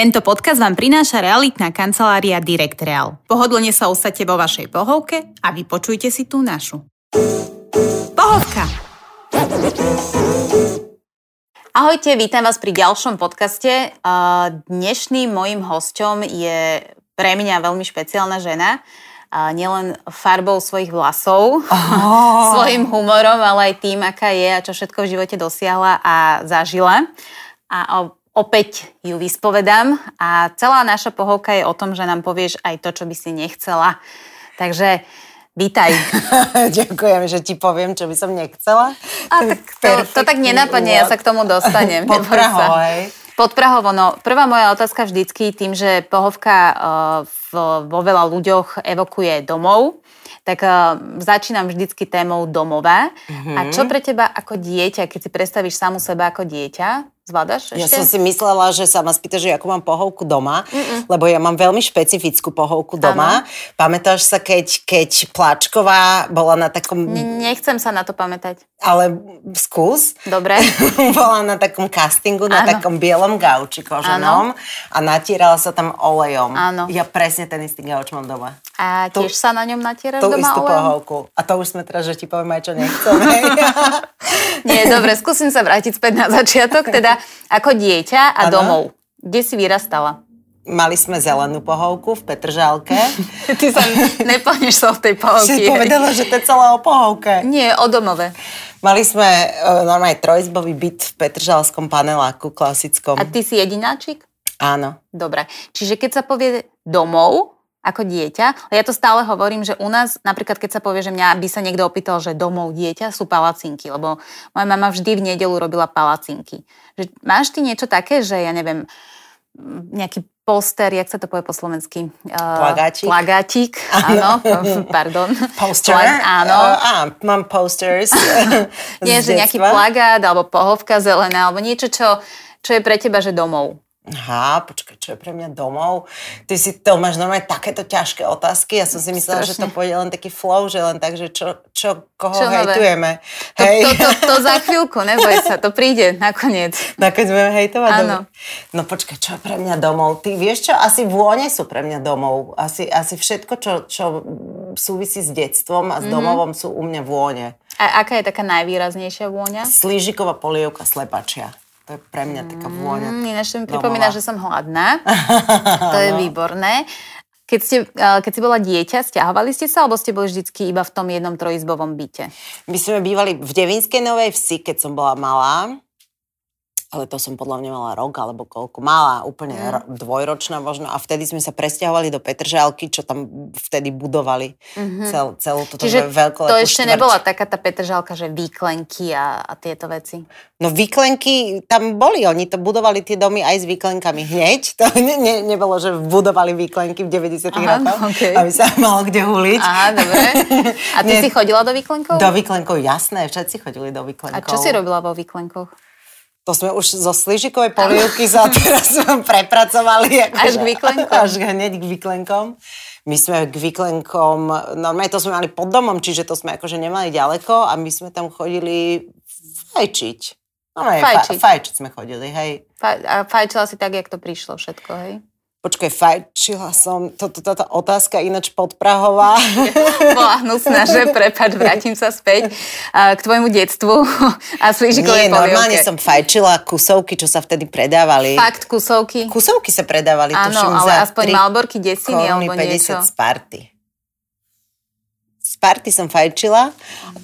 Tento podcast vám prináša realitná kancelária Direct Real. Pohodlne sa usadte vo vašej pohovke a vypočujte si tú našu. Pohovka! Ahojte, vítam vás pri ďalšom podcaste. Dnešným mojim hosťom je pre mňa veľmi špeciálna žena. Nielen farbou svojich vlasov, oh. svojim humorom, ale aj tým, aká je a čo všetko v živote dosiahla a zažila. A opäť ju vyspovedám a celá naša pohovka je o tom, že nám povieš aj to, čo by si nechcela. Takže vítaj. Ďakujem, že ti poviem, čo by som nechcela. A tak to, to tak nenapadne, ja sa k tomu dostanem. Pod Prahou, hej. Pod Prahovo, no prvá moja otázka vždycky tým, že pohovka uh, v, vo veľa ľuďoch evokuje domov, tak uh, začínam vždycky témou domové. Mm-hmm. A čo pre teba ako dieťa, keď si predstavíš samu seba ako dieťa, Zvládaš ešte? Ja som si myslela, že sa ma spýta, že ako mám pohovku doma, Mm-mm. lebo ja mám veľmi špecifickú pohovku doma. Ano. Pamätáš sa, keď, keď Pláčková bola na takom... nechcem sa na to pamätať. Ale skús. Dobre. bola na takom castingu, na ano. takom bielom gauči koženom ano. a natierala sa tam olejom. Áno. Ja presne ten istý gauč mám doma. A tiež to, sa na ňom natieraš doma istú olejom? pohovku. A to už sme teraz, že ti poviem aj čo nechceme. Nie, dobre, skúsim sa vrátiť späť na začiatok. Teda ako dieťa a ano. domov. Kde si vyrastala? Mali sme zelenú pohovku v Petržálke. Ty sa nepohneš sa v tej pohovke. Si povedala, že to je celé o pohovke. Nie, o domove. Mali sme uh, normálne trojizbový byt v Petržalskom paneláku klasickom. A ty si jedináčik? Áno. Dobre. Čiže keď sa povie domov, ako dieťa. Ja to stále hovorím, že u nás, napríklad keď sa povie, že mňa by sa niekto opýtal, že domov dieťa sú palacinky, lebo moja mama vždy v nedelu robila palacinky. Že máš ty niečo také, že ja neviem, nejaký poster, jak sa to povie po slovensky? Plagátik. Plagátik, áno, pardon. Poster? Plag, áno. Uh, á, mám posters. Nie, že nejaký plagát, alebo pohovka zelená, alebo niečo, čo, čo je pre teba, že domov. Aha, počkaj, čo je pre mňa domov? Ty si to máš normálne takéto ťažké otázky. Ja som si myslela, Strašne. že to pôjde len taký flow, že len tak, že čo, čo koho čo hejtujeme. To, Hej. To, to, to, to za chvíľku, neboj sa, to príde nakoniec. Nakoniec budeme hejtovať? Áno. No počkaj, čo je pre mňa domov? Ty vieš čo, asi vône sú pre mňa domov. Asi, asi všetko, čo, čo súvisí s detstvom a s mm-hmm. domovom sú u mňa vône. A aká je taká najvýraznejšia vôňa? Slížiková polievka slepačia. To je pre mňa taká vôňa. Mm, ináč mi pripomína, že som hladná. to je no. výborné. Keď, ste, keď si bola dieťa, stiahovali ste sa, alebo ste boli vždycky iba v tom jednom trojizbovom byte? My sme bývali v Devinskej Novej Vsi, keď som bola malá ale to som podľa mňa mala rok alebo koľko. Mala úplne mm. dvojročná možno a vtedy sme sa presťahovali do Petržalky, čo tam vtedy budovali mm-hmm. cel, celú toto Čiže veľkolepú to ešte štvrť. nebola taká tá Petržalka, že výklenky a, a tieto veci? No výklenky tam boli, oni to budovali tie domy aj s výklenkami hneď. To ne, ne, nebolo, že budovali výklenky v 90 Aha, rokoch, okay. aby sa malo kde huliť. Aha, dobre. A ty Nie. si chodila do výklenkov? Do výklenkov, jasné, všetci chodili do výklenkov. A čo si robila vo výklenkoch? To sme už zo sližikovej polievky za teraz prepracovali. Až k výklenkom. Až hneď k výklenkom. My sme k výklenkom, normálne to sme mali pod domom, čiže to sme akože nemali ďaleko a my sme tam chodili fajčiť. No, fajčiť. Fa, fajčiť sme chodili, hej. Fa, a fajčila si tak, jak to prišlo všetko, hej? Počkaj, fajčila som, toto, táto otázka ináč podprahová. Bola hnusná, že prepač, vrátim sa späť k tvojmu detstvu a slížikovej Nie, normálne som fajčila kusovky, čo sa vtedy predávali. Fakt, kusovky? Kusovky sa predávali, Áno, ale aspoň Malborky desiny alebo 50 niečo. 50 Sparty z party som fajčila.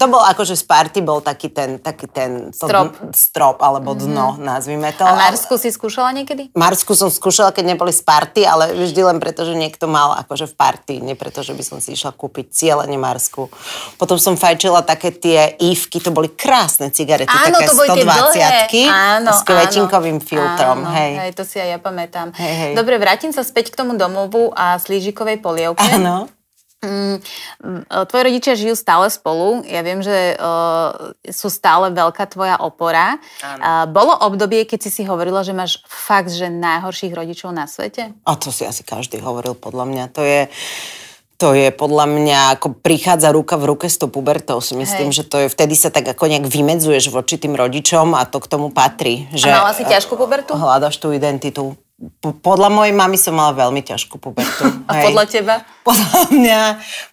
To bol akože z party bol taký ten, taký ten strop. Dn, strop alebo mhm. dno, mm-hmm. nazvime to. A Marsku si skúšala niekedy? Marsku som skúšala, keď neboli z party, ale vždy len preto, že niekto mal akože v party, nie preto, že by som si išla kúpiť cieľene Marsku. Potom som fajčila také tie ívky, to boli krásne cigarety, áno, také to boli 120 áno, s kvetinkovým áno, filtrom. Áno, hej. hej. to si aj ja pamätám. Hej, hej. Dobre, vrátim sa späť k tomu domovu a slížikovej polievke. Áno. Mm, tvoji rodičia žijú stále spolu. Ja viem, že uh, sú stále veľká tvoja opora. Uh, bolo obdobie, keď si si hovorila, že máš fakt, že najhorších rodičov na svete? A to si asi každý hovoril, podľa mňa. To je... To je podľa mňa, ako prichádza ruka v ruke s tou pubertou. Si myslím, Hej. že to je, vtedy sa tak ako nejak vymedzuješ voči tým rodičom a to k tomu patrí. Že, a mala si ťažkú pubertu? Hľadaš tú identitu podľa mojej mamy som mala veľmi ťažkú pubertu. A hej. podľa teba? Podľa mňa,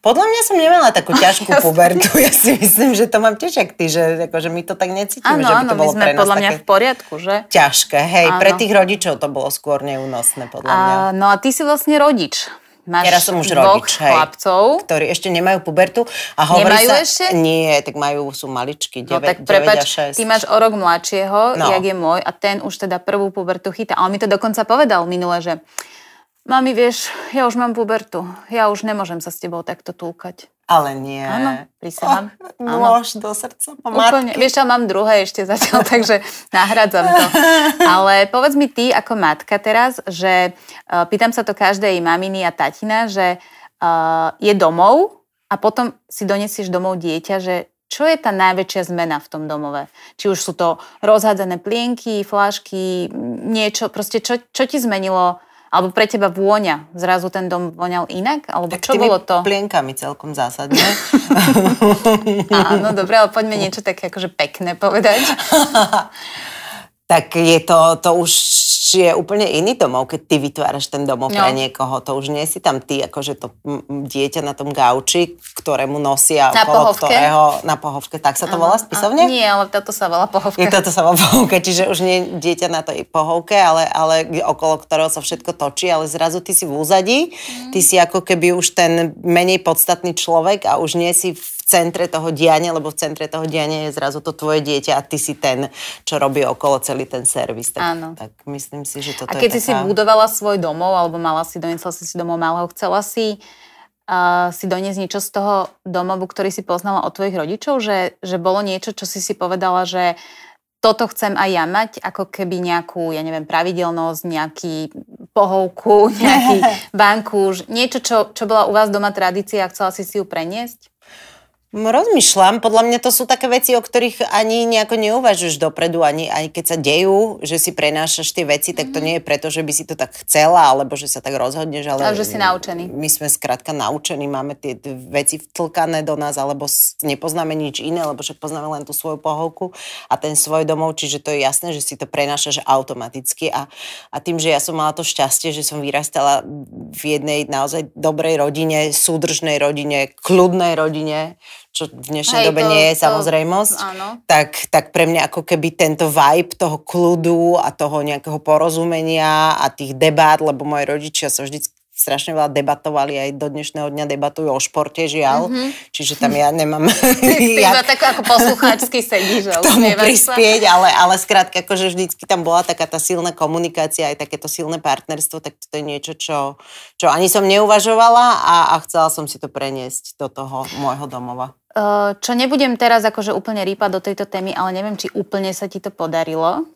podľa mňa som nemala takú ťažkú pubertu. Ja si myslím, že to mám tiež ty, že akože my to tak necítime, Áno, že by áno, to my bolo sme pre nás podľa mňa také v poriadku, že? ťažké. Hej, Áno. pre tých rodičov to bolo skôr neúnosné, podľa mňa. A, no a ty si vlastne rodič. Máš Teraz som už rodič, hej. chlapcov. ktorí ešte nemajú pubertu. A hovorí Nemajú sa, ešte? Nie, tak majú, sú maličky, 9, No tak 9 a prepač, 6. ty máš o rok mladšieho, No. jak je môj, a ten už teda prvú pubertu chytá. A on mi to dokonca povedal minule, že mami, vieš, ja už mám pubertu, ja už nemôžem sa s tebou takto túlkať. Ale nie. Áno, prísahám. Oh. Nôž do srdca, Úplne. matky. Vieš, čo, mám druhé ešte zatiaľ, takže nahradzam to. Ale povedz mi ty ako matka teraz, že uh, pýtam sa to každej maminy a tatina, že uh, je domov a potom si donesieš domov dieťa, že čo je tá najväčšia zmena v tom domove? Či už sú to rozhádzané plienky, flášky, niečo, proste čo, čo ti zmenilo alebo pre teba vôňa, zrazu ten dom voňal inak? Alebo Tak čo bolo to? plienkami celkom zásadne. Áno, dobre, ale poďme niečo také akože pekné povedať. tak je to, to už je úplne iný domov, keď ty vytváraš ten domov No. pre niekoho. To už nie si tam ty, akože to mm, mm, dieťa na tom gauči, ktorému nosia Na okolo pohovke? ktorého, na pohovke, tak sa to volá spisovne? Nie, ale toto sa volá pohovka. Je toto sa volá pohovka, čiže už nie dieťa na tej pohovke, ale, ale okolo ktorého sa všetko točí, ale zrazu ty si v úzadí, ty si ako keby už ten menej podstatný človek a už nie si v centre toho diania, lebo v centre toho diania je zrazu to tvoje dieťa a ty si ten, čo robí okolo celý ten servis. Tak, Áno. tak myslím si, že toto A keď je si si taká... budovala svoj domov, alebo mala si, doniesla si si domov malého, chcela si uh, si doniesť niečo z toho domovu, ktorý si poznala od tvojich rodičov, že, že bolo niečo, čo si si povedala, že toto chcem aj ja mať, ako keby nejakú, ja neviem, pravidelnosť, nejaký pohovku, nejaký bankúš, niečo, čo, čo bola u vás doma tradícia a chcela si si ju preniesť? Rozmýšľam, podľa mňa to sú také veci, o ktorých ani nejako neuvažuješ dopredu, ani aj keď sa dejú, že si prenášaš tie veci, tak to nie je preto, že by si to tak chcela, alebo že sa tak rozhodneš, ale... Ale že si naučený. My sme skrátka naučení, máme tie veci vtlkané do nás, alebo nepoznáme nič iné, lebo však poznáme len tú svoju pohovku a ten svoj domov, čiže to je jasné, že si to prenášaš automaticky a, a tým, že ja som mala to šťastie, že som vyrastala v jednej naozaj dobrej rodine, súdržnej rodine, kľudnej rodine, čo v dnešnej Hej, dobe to- nie je to- samozrejmosť, áno. tak, tak pre mňa ako keby tento vibe toho kľudu a toho nejakého porozumenia a tých debát, lebo moji rodičia sa vždy strašne veľa debatovali, aj do dnešného dňa debatujú o športe, žiaľ. Čiže tam ja nemám... Ty ja iba tak ako poslucháčsky sedíš a tomu prispieť, ale, ale skrátka, akože vždycky tam bola taká tá silná komunikácia, aj takéto silné partnerstvo, tak to je niečo, čo, čo ani som neuvažovala a, a chcela som si to preniesť do toho môjho domova. Uh, Čo nebudem teraz akože úplne rýpať do tejto témy, ale neviem, či úplne sa ti to podarilo.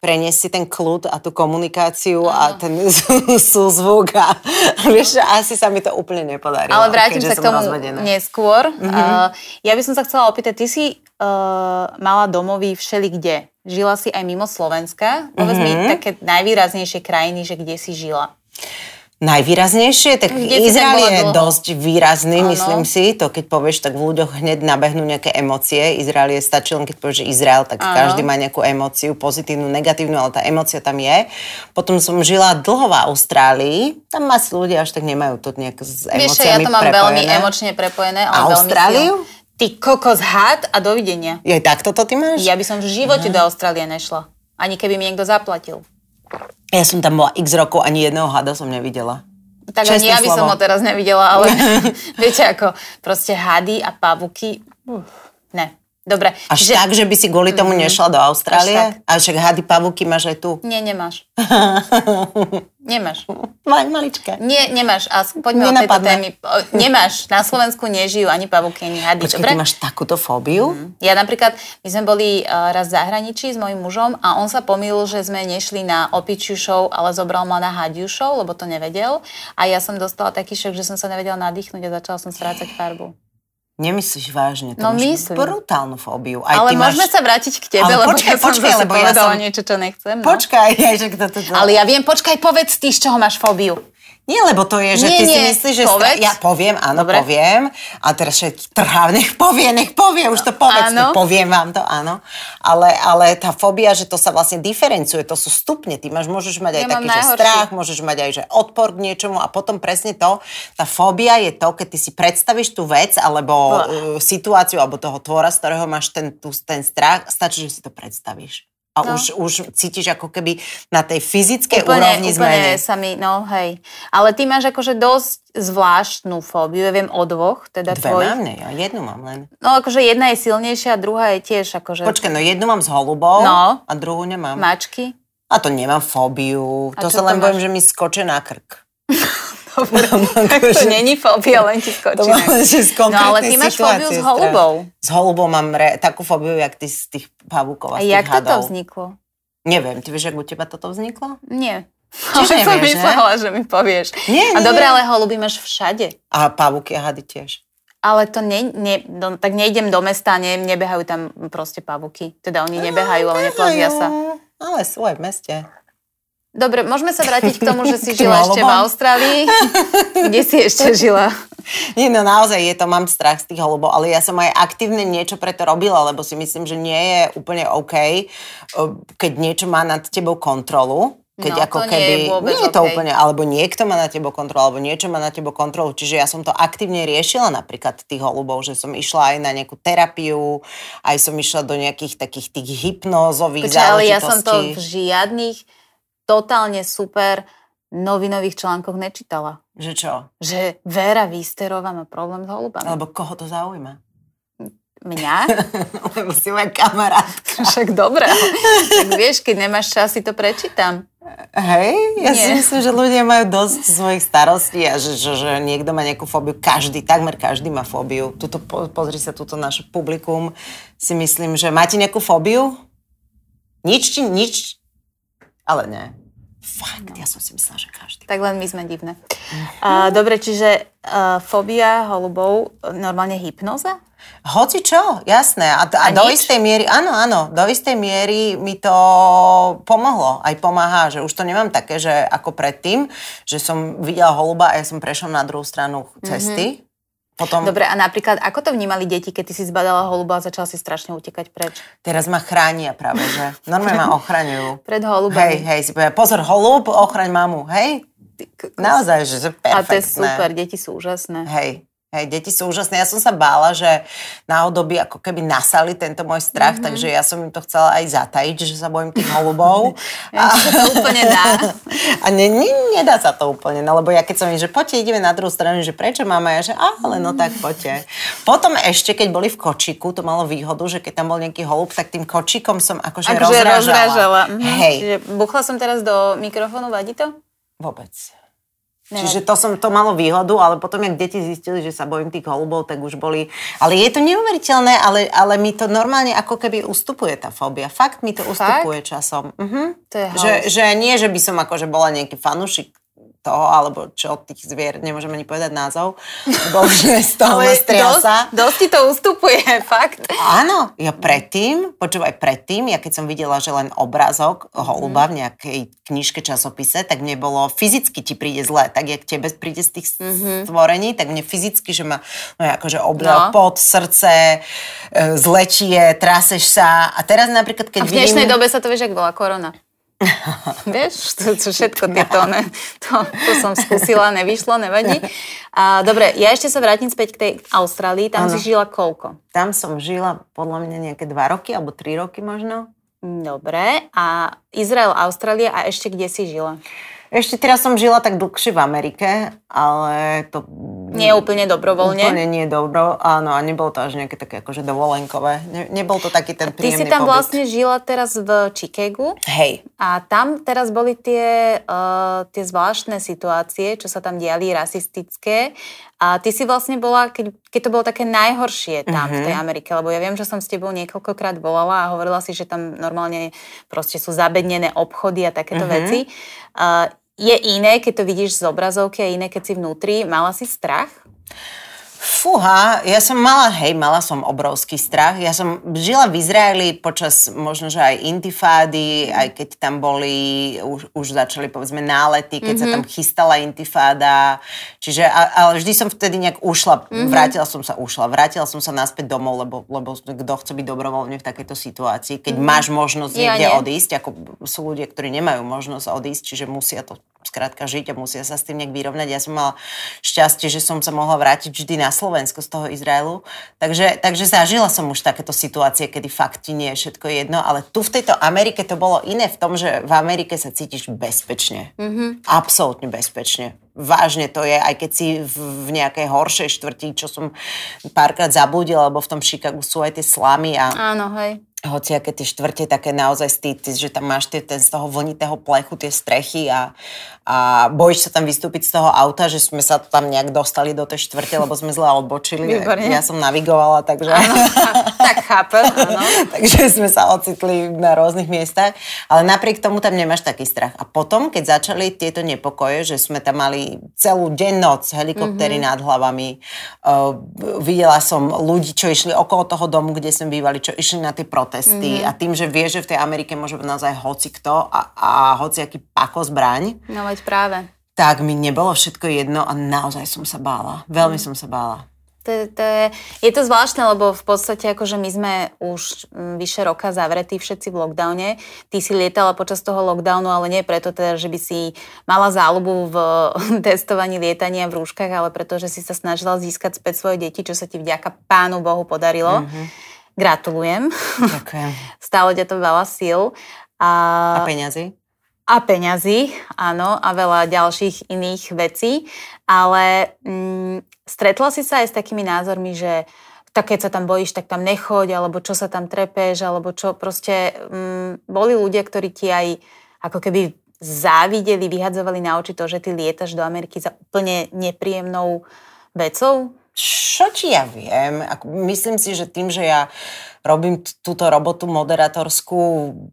preniesť si ten kľud a tú komunikáciu a ten súzvuk a vieš, asi sa mi to úplne nepodarilo. Ale vrátim sa k tomu rozvedená. neskôr. Uh, ja by som sa chcela opýtať, ty si uh, mala domovy všeli kde. Žila si aj mimo Slovenska. Povedz mi také najvýraznejšie krajiny, že kde si žila. Najvýraznejšie, tak Kde Izrael je dlho? dosť výrazný, Áno. myslím si. To keď povieš, tak v ľuďoch hneď nabehnú nejaké emócie. Izrael je, stačí len keď povieš, že Izrael, tak Áno. každý má nejakú emóciu, pozitívnu, negatívnu, ale tá emócia tam je. Potom som žila dlho v Austrálii. Tam asi ľudia až tak nemajú to nejak s emóciami Vieš, ja to mám prepojené. veľmi emočne prepojené. Ale veľmi Austráliu? silno. Ty kokos had a dovidenia. Je takto to ty máš? Ja by som v živote do Austrálie nešla. Ani keby mi niekto zaplatil. Ja som tam bola x rokov, ani jedného hada som nevidela. Tak Čestné ani ja by som slovo. ho teraz nevidela, ale viete ako, proste hady a pavuky, uf, ne. Dobre, Až že... tak, že by si kvôli tomu nešla do Austrálie? A však hady pavúky máš aj tu. Nie, nemáš. Nemáš. Mal, maličké. Nie, nemáš. A poďme od tejto Nenapadne. témy. O, Nemáš. Na Slovensku nežijú ani pavúky, ani hady. Počkej, Dobre? ty máš takúto fóbiu? Ja napríklad, my sme boli uh, raz v zahraničí s mojim mužom a on sa pomýlil, že sme nešli na opičiu show, ale zobral ma na hadiu show, lebo to nevedel. A ja som dostala taký šok, že som sa nevedela nadýchnuť a začala som strácať farbu. Nemyslíš vážne? To No, máš brutálnu fóbiu. Aj ale ty môžeme máš... sa vrátiť k tebe, Ale lebo počkaj, ja som počkaj, zase lebo ja som- niečo, čo nechcem. No. Počkaj, aj, že to, to, to... Ale ja viem, počkaj, povedz ty, z čoho máš fóbiu. Nie, lebo to je, že Nie, ty si nie, myslíš, že... povedz. ja poviem, áno, Dobre. poviem. A teraz všetky trhá, nech povie, nech povie, už to povedz, Áno. poviem vám to, áno. Ale, ale tá fóbia, že to sa vlastne diferencuje, to sú stupne. Ty máš, môžeš mať aj Ja taký, že strach, môžeš mať aj, že odpor k niečomu a potom presne to, tá fóbia je to, keď ty si predstavíš tú vec alebo Bleh. uh, situáciu alebo toho tvora, z ktorého máš ten, tú, ten strach, stačí, že si to predstavíš. A No. už, už cítiš ako keby na tej fyzickej úrovni úplne zmeny. sa mi, no hej. Ale ty máš akože dosť zvláštnu fóbiu, ja viem o dvoch, teda Dve tvojich. mám, ne, ja jednu mám len. No akože jedna je silnejšia a druhá je tiež akože Počkaj, no jednu mám s holubou No. a druhú nemám. mačky. A to nemám fóbiu. A To sa len bojím, že mi skoče na krk. Dobre, tak to není fóbia, len ti skočí. To mám, že z No ale ty máš fóbiu s holubou. S holubou mám re, takú fóbiu, jak ty z tých pavúkov A a z tých jak toto hadov. vzniklo? Neviem, ty vieš, jak u teba toto vzniklo? Nie. Čiže Ale som myslela, že mi povieš. Nie, A nie, dobre, nie. ale holuby máš všade. A pavúky a hady tiež. Ale to ne, ne, no, tak nejdem do mesta, ne, nebehajú tam proste pavuky. Teda oni nebehajú, ale neplazia sa. Ale sú aj v meste. Dobre, môžeme sa vrátiť k tomu, že si žila ešte v? Austrálii. Kde si ešte žila? Nie, no naozaj je to, mám strach z tých holubov, ale ja som aj aktívne niečo preto robila, lebo si myslím, že nie je úplne OK, eh, keď niečo má nad tebou kontrolu. Keď No, ako to nie keby, je vôbec nie je to OK. úplne, alebo niekto má na tebou kontrolu, alebo niečo má na tebou kontrolu. Čiže ja som to aktívne riešila napríklad tých holubov, že som išla aj na nejakú terapiu, aj som išla do nejakých takých tých hypnózových Počkaj, ale ja som to v žiadnych totálne super novinových článkoch nečítala. Že čo? Že Vera Výsterová má problém s holubami. Alebo koho to zaujíma? Mňa? Lebo si moja kamarátka. Však dobre. Tak vieš, keď nemáš čas, si to prečítam. Hej, ja si Nie. myslím, že ľudia majú dosť svojich starostí a že, že, že niekto má nejakú fóbiu. Každý, takmer každý má fóbiu. Tuto, po- pozri sa, túto naše publikum. Si myslím, že máte nejakú fóbiu? Nič, nič? Ale ne. Fakt, ja som si myslela, že každý. Tak len my sme divné. Uh, dobre, čiže uh, fóbia holubov, normálne hypnoza? Hoci čo, jasné. A, a, A do nič? istej miery, áno, áno, do istej miery mi to pomohlo, aj pomáha, že už to nemám také, že ako predtým, že som videla holuba a ja som prešla na druhú stranu cesty. Potom, Dobre, a napríklad, ako to vnímali deti, keď ty si zbadala holuba a začala si strašne utekať preč? teraz ma chránia práve, že normálne ma ochraňujú. Pred Hej, holubami. hej, si povedia, pozor, holub, ochraň mamu, hej? Naozaj, že to je perfektné. A to je super, deti sú úžasné. Hej, hej, deti sú úžasné. Ja som sa bála, že náhodou by ako keby nasali tento môj strach, mm-hmm. takže ja som im to chcela aj zatajiť, že sa bojím tých holubov. Sa to úplne dá. A ne, ne, nedá sa to úplne, no lebo ja keď som im, že poďte, ideme na druhú stranu, že prečo mama, ja že ale no tak poďte. Potom ešte, keď boli v kočiku, to malo výhodu, že keď tam bol nejaký holub, tak tým kočikom som akože, Akože rozrážala. rozrážala. Mhm. Hej, Čiže buchla som teraz do mikrofónu, vadí to? vôbec. Ne. Čiže to som, to malo výhodu, ale potom, jak deti zistili, že sa bojím tých holubov, tak už boli... Ale je to neuveriteľné, ale, ale mi to normálne ako keby ustupuje tá fóbia. Fakt mi to ustupuje časom. Mhm. To je Že, že nie, že by som akože bola nejaký fanúšik toho, alebo čo od tých zvier, nemôžem ani povedať názov, lebo už z toho dosť, dosť ti to ustupuje, fakt. Áno, ja predtým, počúvaj, predtým, ja keď som videla, že len obrázok holuba v nejakej knižke, časopise, tak mne bolo fyzicky ti príde zle, tak jak tebe príde z tých stvorení, tak mne fyzicky, že ma no, akože obdal No. pot, srdce, e, zlečie, traseš sa a teraz napríklad, keď A v dnešnej vidím... dobe sa to vieš, ak volá korona. Vieš, to, to všetko tieto, ne, to, to som skúsila, nevyšlo, nevadí. A, dobre, ja ešte sa vrátim späť k tej Austrálii, tam Áno. si žila koľko? Tam som žila podľa mňa nejaké dva roky, alebo tri roky možno. Dobre, a Izrael, Austrália a ešte kde si žila? Ešte teraz som žila tak dlhšie v Amerike, ale to... Nie úplne dobrovoľne? Úplne nie dobro, áno, a nebolo to až nejaké také akože dovolenkové. Ne, nebol to taký ten Ty si príjemný tam pobyt. vlastne žila teraz v Chicagu Hej, a tam teraz boli tie, uh, tie zvláštne situácie, čo sa tam diali, rasistické. A ty si vlastne bola, keď, keď to bolo také najhoršie tam mm-hmm. v tej Amerike, lebo ja viem, že som s tebou niekoľkokrát volala a hovorila si, že tam normálne proste sú zabednené obchody a takéto mm-hmm. veci. Uh, je iné, keď to vidíš z obrazovky a iné, keď si vnútri. Mala si strach? Fúha, ja som mala, hej, mala som obrovský strach. Ja som žila v Izraeli počas možno, že aj intifády, aj keď tam boli, už, už začali povedzme nálety, keď mm-hmm. sa tam chystala intifáda. Čiže, ale vždy som vtedy nejak ušla, mm-hmm. vrátila som sa, ušla, vrátila som sa naspäť domov, lebo, lebo kto chce byť dobrovoľne v takejto situácii, keď mm-hmm. máš možnosť ja niekde nie. odísť, ako sú ľudia, ktorí nemajú možnosť odísť, čiže musia to skrátka žiť a musia sa s tým nejak vyrovnať. Ja som mala šťastie, že som sa mohla vrátiť vždy na Slovensko z toho Izraelu. Takže, takže zažila som už takéto situácie, kedy fakt ti nie je všetko jedno, ale tu v tejto Amerike to bolo iné v tom, že v Amerike sa cítiš bezpečne. Mm-hmm. Absolútne bezpečne. Vážne to je, aj keď si v, nejakej horšej štvrti, čo som párkrát zabudila, lebo v tom Chicagu sú aj tie slamy a... Áno, hej hociaké tie štvrte také naozaj stýty, že tam máš tie, ten z toho vlnitého plechu tie strechy a, a bojíš sa tam vystúpiť z toho auta, že sme sa tam nejak dostali do tej štvrte, lebo sme zle odbočili. Výborne. Ja som navigovala, takže... Áno, tak chápem, áno. takže sme sa ocitli na rôznych miestach, ale napriek tomu tam nemáš taký strach. A potom, keď začali tieto nepokoje, že sme tam mali celú deň, noc, helikoptery mm-hmm. nad hlavami, uh, videla som ľudí, čo išli okolo toho domu, kde sme bývali, čo išli na tie protesty mm-hmm. a tým, že vie, že v tej Amerike môže byť naozaj hoci kto a, a hoci aký pako zbraň. No veď práve. Tak mi nebolo všetko jedno a naozaj som sa bála. Veľmi mm. som sa bála. To, to je, je to zvláštne, lebo v podstate akože my sme už mm, vyše roka zavretí všetci v lockdowne. Ty si lietala počas toho lockdownu, ale nie preto teda, že by si mala záľubu v testovaní lietania v rúškach, ale preto, že si sa snažila získať späť svoje deti, čo sa ti vďaka pánu Bohu podarilo. Mm-hmm. Gratulujem. Ďakujem. Stále ťa to veľa síl. A, a peňazí. A peňazí, áno, a veľa ďalších iných vecí. Ale mm, stretla si sa aj s takými názormi, že tak keď sa tam bojíš, tak tam nechoď, alebo čo sa tam trepeš, alebo čo proste... Mm, boli ľudia, ktorí ti aj ako keby závideli, vyhadzovali na oči to, že ty lietaš do Ameriky za úplne nepríjemnou vecou? čo ti ja viem? Myslím si, že tým, že ja robím túto robotu moderátorskú,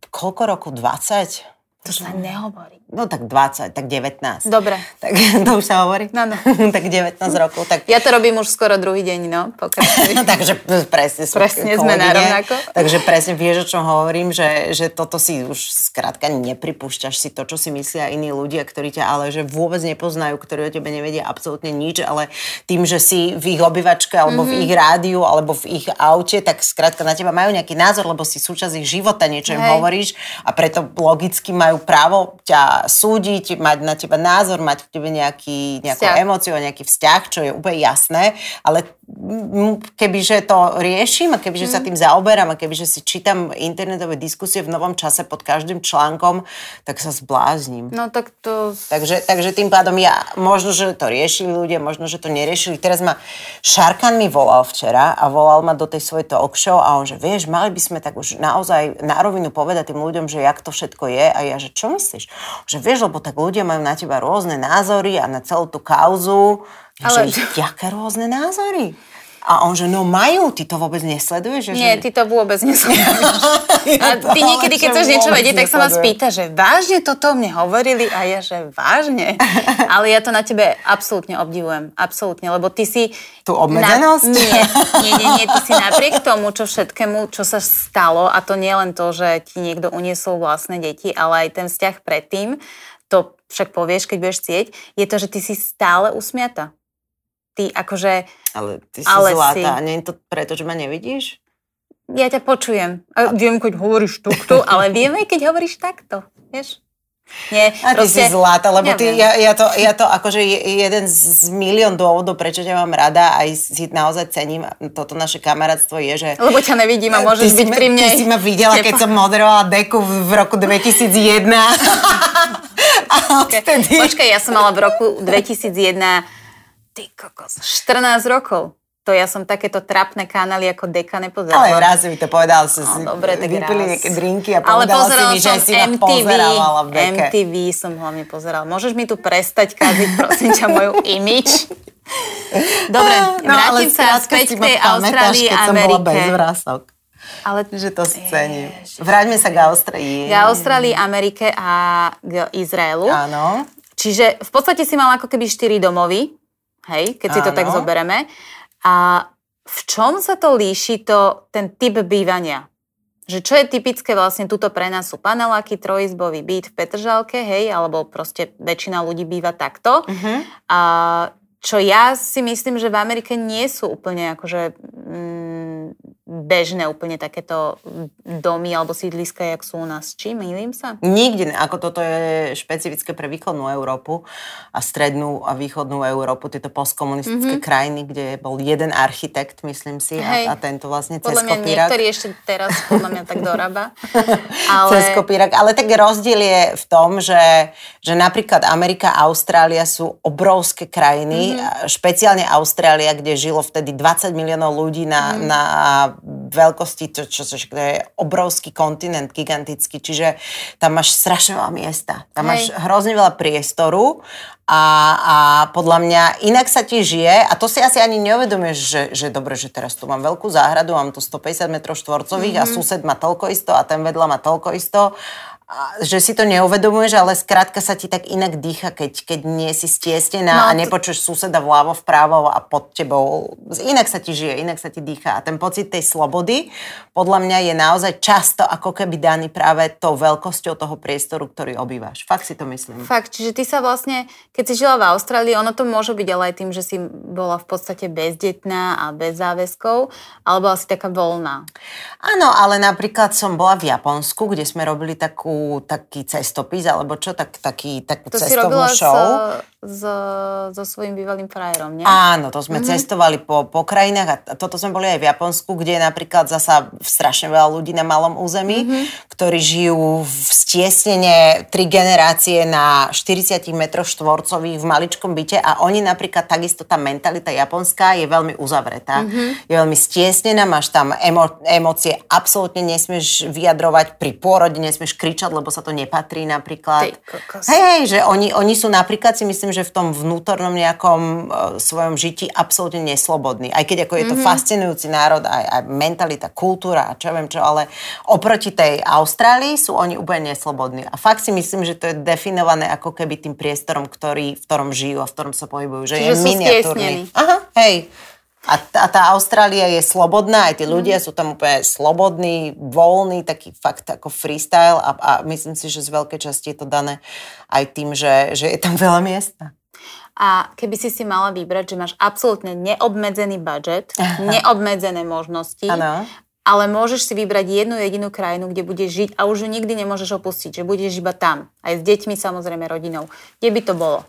koľko rokov? 20? To sa nehovorí. No tak 20, tak 19. Dobre. Tak to už sa hovorí? No, no. tak 19 rokov. Tak... Ja to robím už skoro druhý deň, no. no takže presne Presne sme na rovnako. Takže presne vieš, o čom hovorím, že, že toto si už skrátka nepripúšťaš si to, čo si myslia iní ľudia, ktorí ťa ale že vôbec nepoznajú, ktorí o tebe nevedia absolútne nič, ale tým, že si v ich obývačke alebo mm-hmm. v ich rádiu alebo v ich aute, tak skrátka na teba majú nejaký názor, lebo si súčasť ich života, niečo im hovoríš a preto logicky majú majú právo ťa súdiť, mať na teba názor, mať k tebe nejaký, nejakú vzťah. emóciu nejaký vzťah, čo je úplne jasné, ale kebyže to riešim a kebyže mm. sa mhm. tým zaoberám a kebyže si čítam internetové diskusie v novom čase pod každým článkom, tak sa zblázním. No tak to... Takže, takže tým pádom ja, možno, že to riešili ľudia, možno, že to neriešili. Teraz ma Šarkan mi volal včera a volal ma do tej svojej talk show a on, že vieš, mali by sme tak už naozaj na rovinu povedať tým ľuďom, že jak to všetko je a ja, že čo myslíš? Že vieš, lebo tak ľudia majú na teba rôzne názory a na celú tú kauzu ale... Že jaké rôzne názory. A on, že no majú, ty to vôbec nesleduješ? Že, Nie, ty to vôbec nesleduješ. a ty niekedy, keď chceš niečo vedieť, tak sa ma spýta, že vážne toto mne hovorili a ja, že vážne. Ale ja to na tebe absolútne obdivujem. Absolútne, lebo ty si... Tu obmedzenosť? Na... Nie, nie, nie, nie, ty si napriek tomu, čo všetkému, čo sa stalo, a to nie len to, že ti niekto uniesol vlastné deti, ale aj ten vzťah predtým, to však povieš, keď budeš cieť, je to, že ty si stále usmiata ty akože... Ale ty si ale zlatá, si... nie je to preto, že ma nevidíš? Ja ťa počujem. A viem, keď hovoríš tukto, ale viem aj, keď hovoríš takto, vieš? Nie, a ty proste, si zlata, lebo ty, ja, ja, to, ja to akože jeden z milión dôvodov, prečo ťa mám rada, aj si naozaj cením toto naše kamarátstvo je, že... Lebo ťa nevidím a môžeš byť pri mne. Ty si ma videla, tepa. keď som moderovala deku v roku 2001. a odtedy... Počkaj, ja som mala v roku 2001 Ty kokos, 14 rokov. To ja som takéto trapné kanály ako deka nepozerala. Ale raz mi to povedal, si no, si dobre, tak vypili raz. nejaké drinky a povedala si mi, že si ma pozerala v deke. MTV som hlavne pozerala. Môžeš mi tu prestať kaziť, prosím ťa, moju imič? Dobre, no, vrátim sa späť k tej Austrálii Amerike. Ale, že to scénim. Vráťme sa k Austrálii. K Austrálii, Amerike a k Izraelu. Áno. Čiže v podstate si mal ako keby štyri domovy hej, keď si to tak zobereme. A v čom sa to líši, to, ten typ bývania? Že čo je typické vlastne tuto pre nás sú paneláky, trojizbový byt v Petržalke, hej, alebo proste väčšina ľudí býva takto. Uh-huh. A čo ja si myslím, že v Amerike nie sú úplne akože mm, bežné úplne takéto domy alebo sídliska, jak sú u nás. Či milím sa? Nikdy, ako toto je špecifické pre východnú Európu a strednú a východnú Európu, tieto postkomunistické mm-hmm. krajiny, kde bol jeden architekt, myslím si, a, a tento vlastne podľa cez mňa kopírak. niektorí ešte teraz podľa mňa tak dorába. ale... Cez kopírak. Ale tak rozdiel je v tom, že, že napríklad Amerika a Austrália sú obrovské krajiny, mm-hmm. špeciálne Austrália, kde žilo vtedy 20 miliónov ľudí na, mm-hmm. na veľkosti, to, čo, čo, to je obrovský kontinent, gigantický, čiže tam máš strašne veľa miesta. Tam Hej. máš hrozne veľa priestoru a, a podľa mňa inak sa ti žije a to si asi ani neuvedomuješ, že, že dobre, že teraz tu mám veľkú záhradu, mám tu 150 m štvorcových mm-hmm. a mhm. sused má toľko isto a ten vedľa má toľko isto že si to neuvedomuješ, ale skrátka sa ti tak inak dýcha, keď, keď nie si stiesnená no, a nepočuješ suseda vľavo, vpravo a pod tebou. Inak sa ti žije, inak sa ti dýcha. A ten pocit tej slobody podľa mňa je naozaj často ako keby daný práve tou veľkosťou toho priestoru, ktorý obývaš. Fakt si to myslím. Fakt, čiže ty sa vlastne, keď si žila v Austrálii, ono to môže byť ale aj tým, že si bola v podstate bezdetná a bez záväzkov, alebo asi taká voľná. Áno, ale napríklad som bola v Japonsku, kde sme robili takú taký cestopis, alebo čo, tak, taký, takú to cestovnú si show. So, so svojím bývalým frajerom, nie? Áno, to sme mm-hmm. cestovali po, po krajinách a toto sme boli aj v Japonsku, kde je napríklad zasa strašne veľa ľudí na malom území, mm-hmm. ktorí žijú v stiesnene tri generácie na 40 m štvorcových v maličkom byte a oni napríklad takisto tá mentalita japonská je veľmi uzavretá. Mm-hmm. Je veľmi stiesnená, máš tam emo, emócie, absolútne nesmieš vyjadrovať pri pôrode, nesmieš kričať, lebo sa to nepatrí napríklad. Hej, hej, že oni, oni sú napríklad si myslím, že v tom vnútornom nejakom uh, svojom žití absolútne neslobodný. Aj keď ako je to mm-hmm. fascinujúci národ, aj, aj mentalita, kultúra a čo viem čo, ale oproti tej Austrálii sú oni úplne neslobodní. A fakt si myslím, že to je definované ako keby tým priestorom, ktorý, v ktorom žijú a v ktorom sa pohybujú. Že Čiže je miniatúrny. Aha, hej. A tá, tá Austrália je slobodná, aj tí ľudia mm. sú tam úplne slobodní, voľní, taký fakt ako freestyle a, a myslím si, že z veľkej časti je to dané aj tým, že, že je tam veľa miesta. A keby si si mala vybrať, že máš absolútne neobmedzený budget, neobmedzené možnosti, ano. ale môžeš si vybrať jednu jedinú krajinu, kde budeš žiť a už ju nikdy nemôžeš opustiť, že budeš iba tam. Aj s deťmi, samozrejme, rodinou. Kde by to bolo?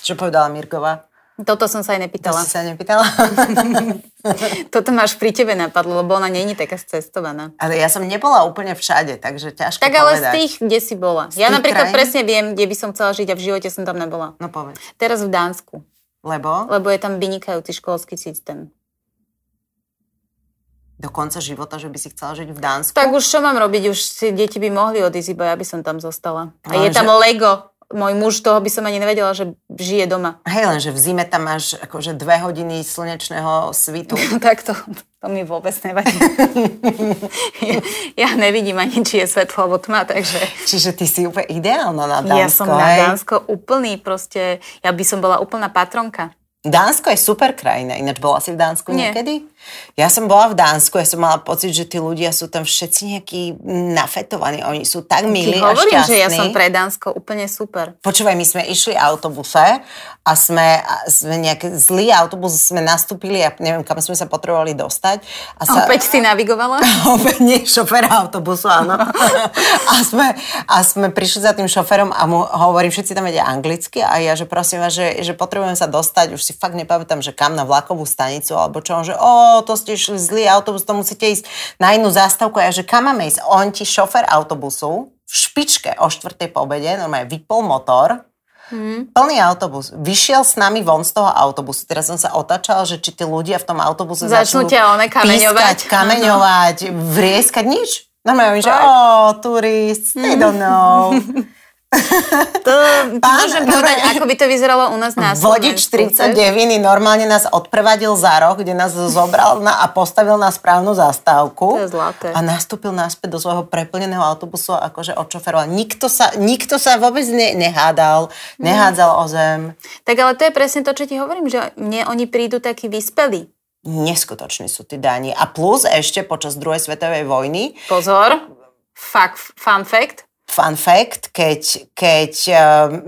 Čo povedala Mirková? Toto som sa aj nepýtala. To si sa nepýtala? Toto máš pri tebe napadlo, lebo ona není taká cestovaná. Ale ja som nebola úplne všade, takže ťažko Tak ale povedať. z tých, kde si bola. Z ja napríklad krajín? presne viem, kde by som chcela žiť a v živote som tam nebola. No povedz. Teraz v Dánsku. Lebo? Lebo je tam vynikajúci školský systém. Do konca života, že by si chcela žiť v Dánsku? Tak už čo mám robiť? Už si deti by mohli odísť, iba ja by som tam zostala. A no, je že... tam Lego môj muž toho by som ani nevedela, že žije doma. Hej, len že v zime tam máš akože dve hodiny slnečného svitu. tak to, to mi vôbec nevadí. ja, ja nevidím ani, či je svetlo alebo tma, takže... Čiže ty si úplne ideálna na Dánsko, Ja som hej? na Dánsko úplný proste, ja by som bola úplná patronka. Dánsko je super krajina, ináč bola si v Dánsku Nie. niekedy? Ja som bola v Dánsku, ja som mala pocit, že tí ľudia sú tam všetci nejakí nafetovaní, oni sú tak milí Ti hovorím, a šťastní. že ja som pre Dánsko úplne super. Počúvaj, my sme išli autobuse a sme, a sme nejaký zlý autobus sme nastúpili a neviem, kam sme sa potrebovali dostať. A sa, opäť si navigovala? opäť nie, šoféra autobusu, áno. a, sme, a sme prišli za tým šoférom a mu hovorím, všetci tam vedia anglicky a ja, že prosím vás, že, že potrebujem sa dostať, už si fakt nepamätám, že kam na vlakovú stanicu, alebo čo, že o, to ste išli zlý autobus, to musíte ísť na inú zástavku. A ja, že kam máme ísť? On ti šofer autobusu v špičke o štvrtej po obede, normálne vypol motor, Hmm. Plný autobus. Vyšiel s nami von z toho autobusu. Teraz som sa otačala, že či tí ľudia v tom autobuse začnú, začnú ťa one kameňovať. Pískať, kameňovať, vrieskať, nič. Normálne, že, oh, turist, they don't know. To Pán, môžem povedať, ako by to vyzeralo u nás na Vodič 39 normálne nás odprevadil za roh, kde nás zobral na, a postavil na správnu zastávku. To je zlaté. A nastúpil naspäť do svojho preplneného autobusu a akože odšoferoval. Nikto sa, nikto sa vôbec ne, nehádal, nehádzal o zem. Tak ale to je presne to, čo ti hovorím, že mne oni prídu takí vyspelí Neskutoční sú tí Dáni. A plus ešte počas druhej svetovej vojny. Pozor, fakt, fun fact, fun fact, keď, keď uh,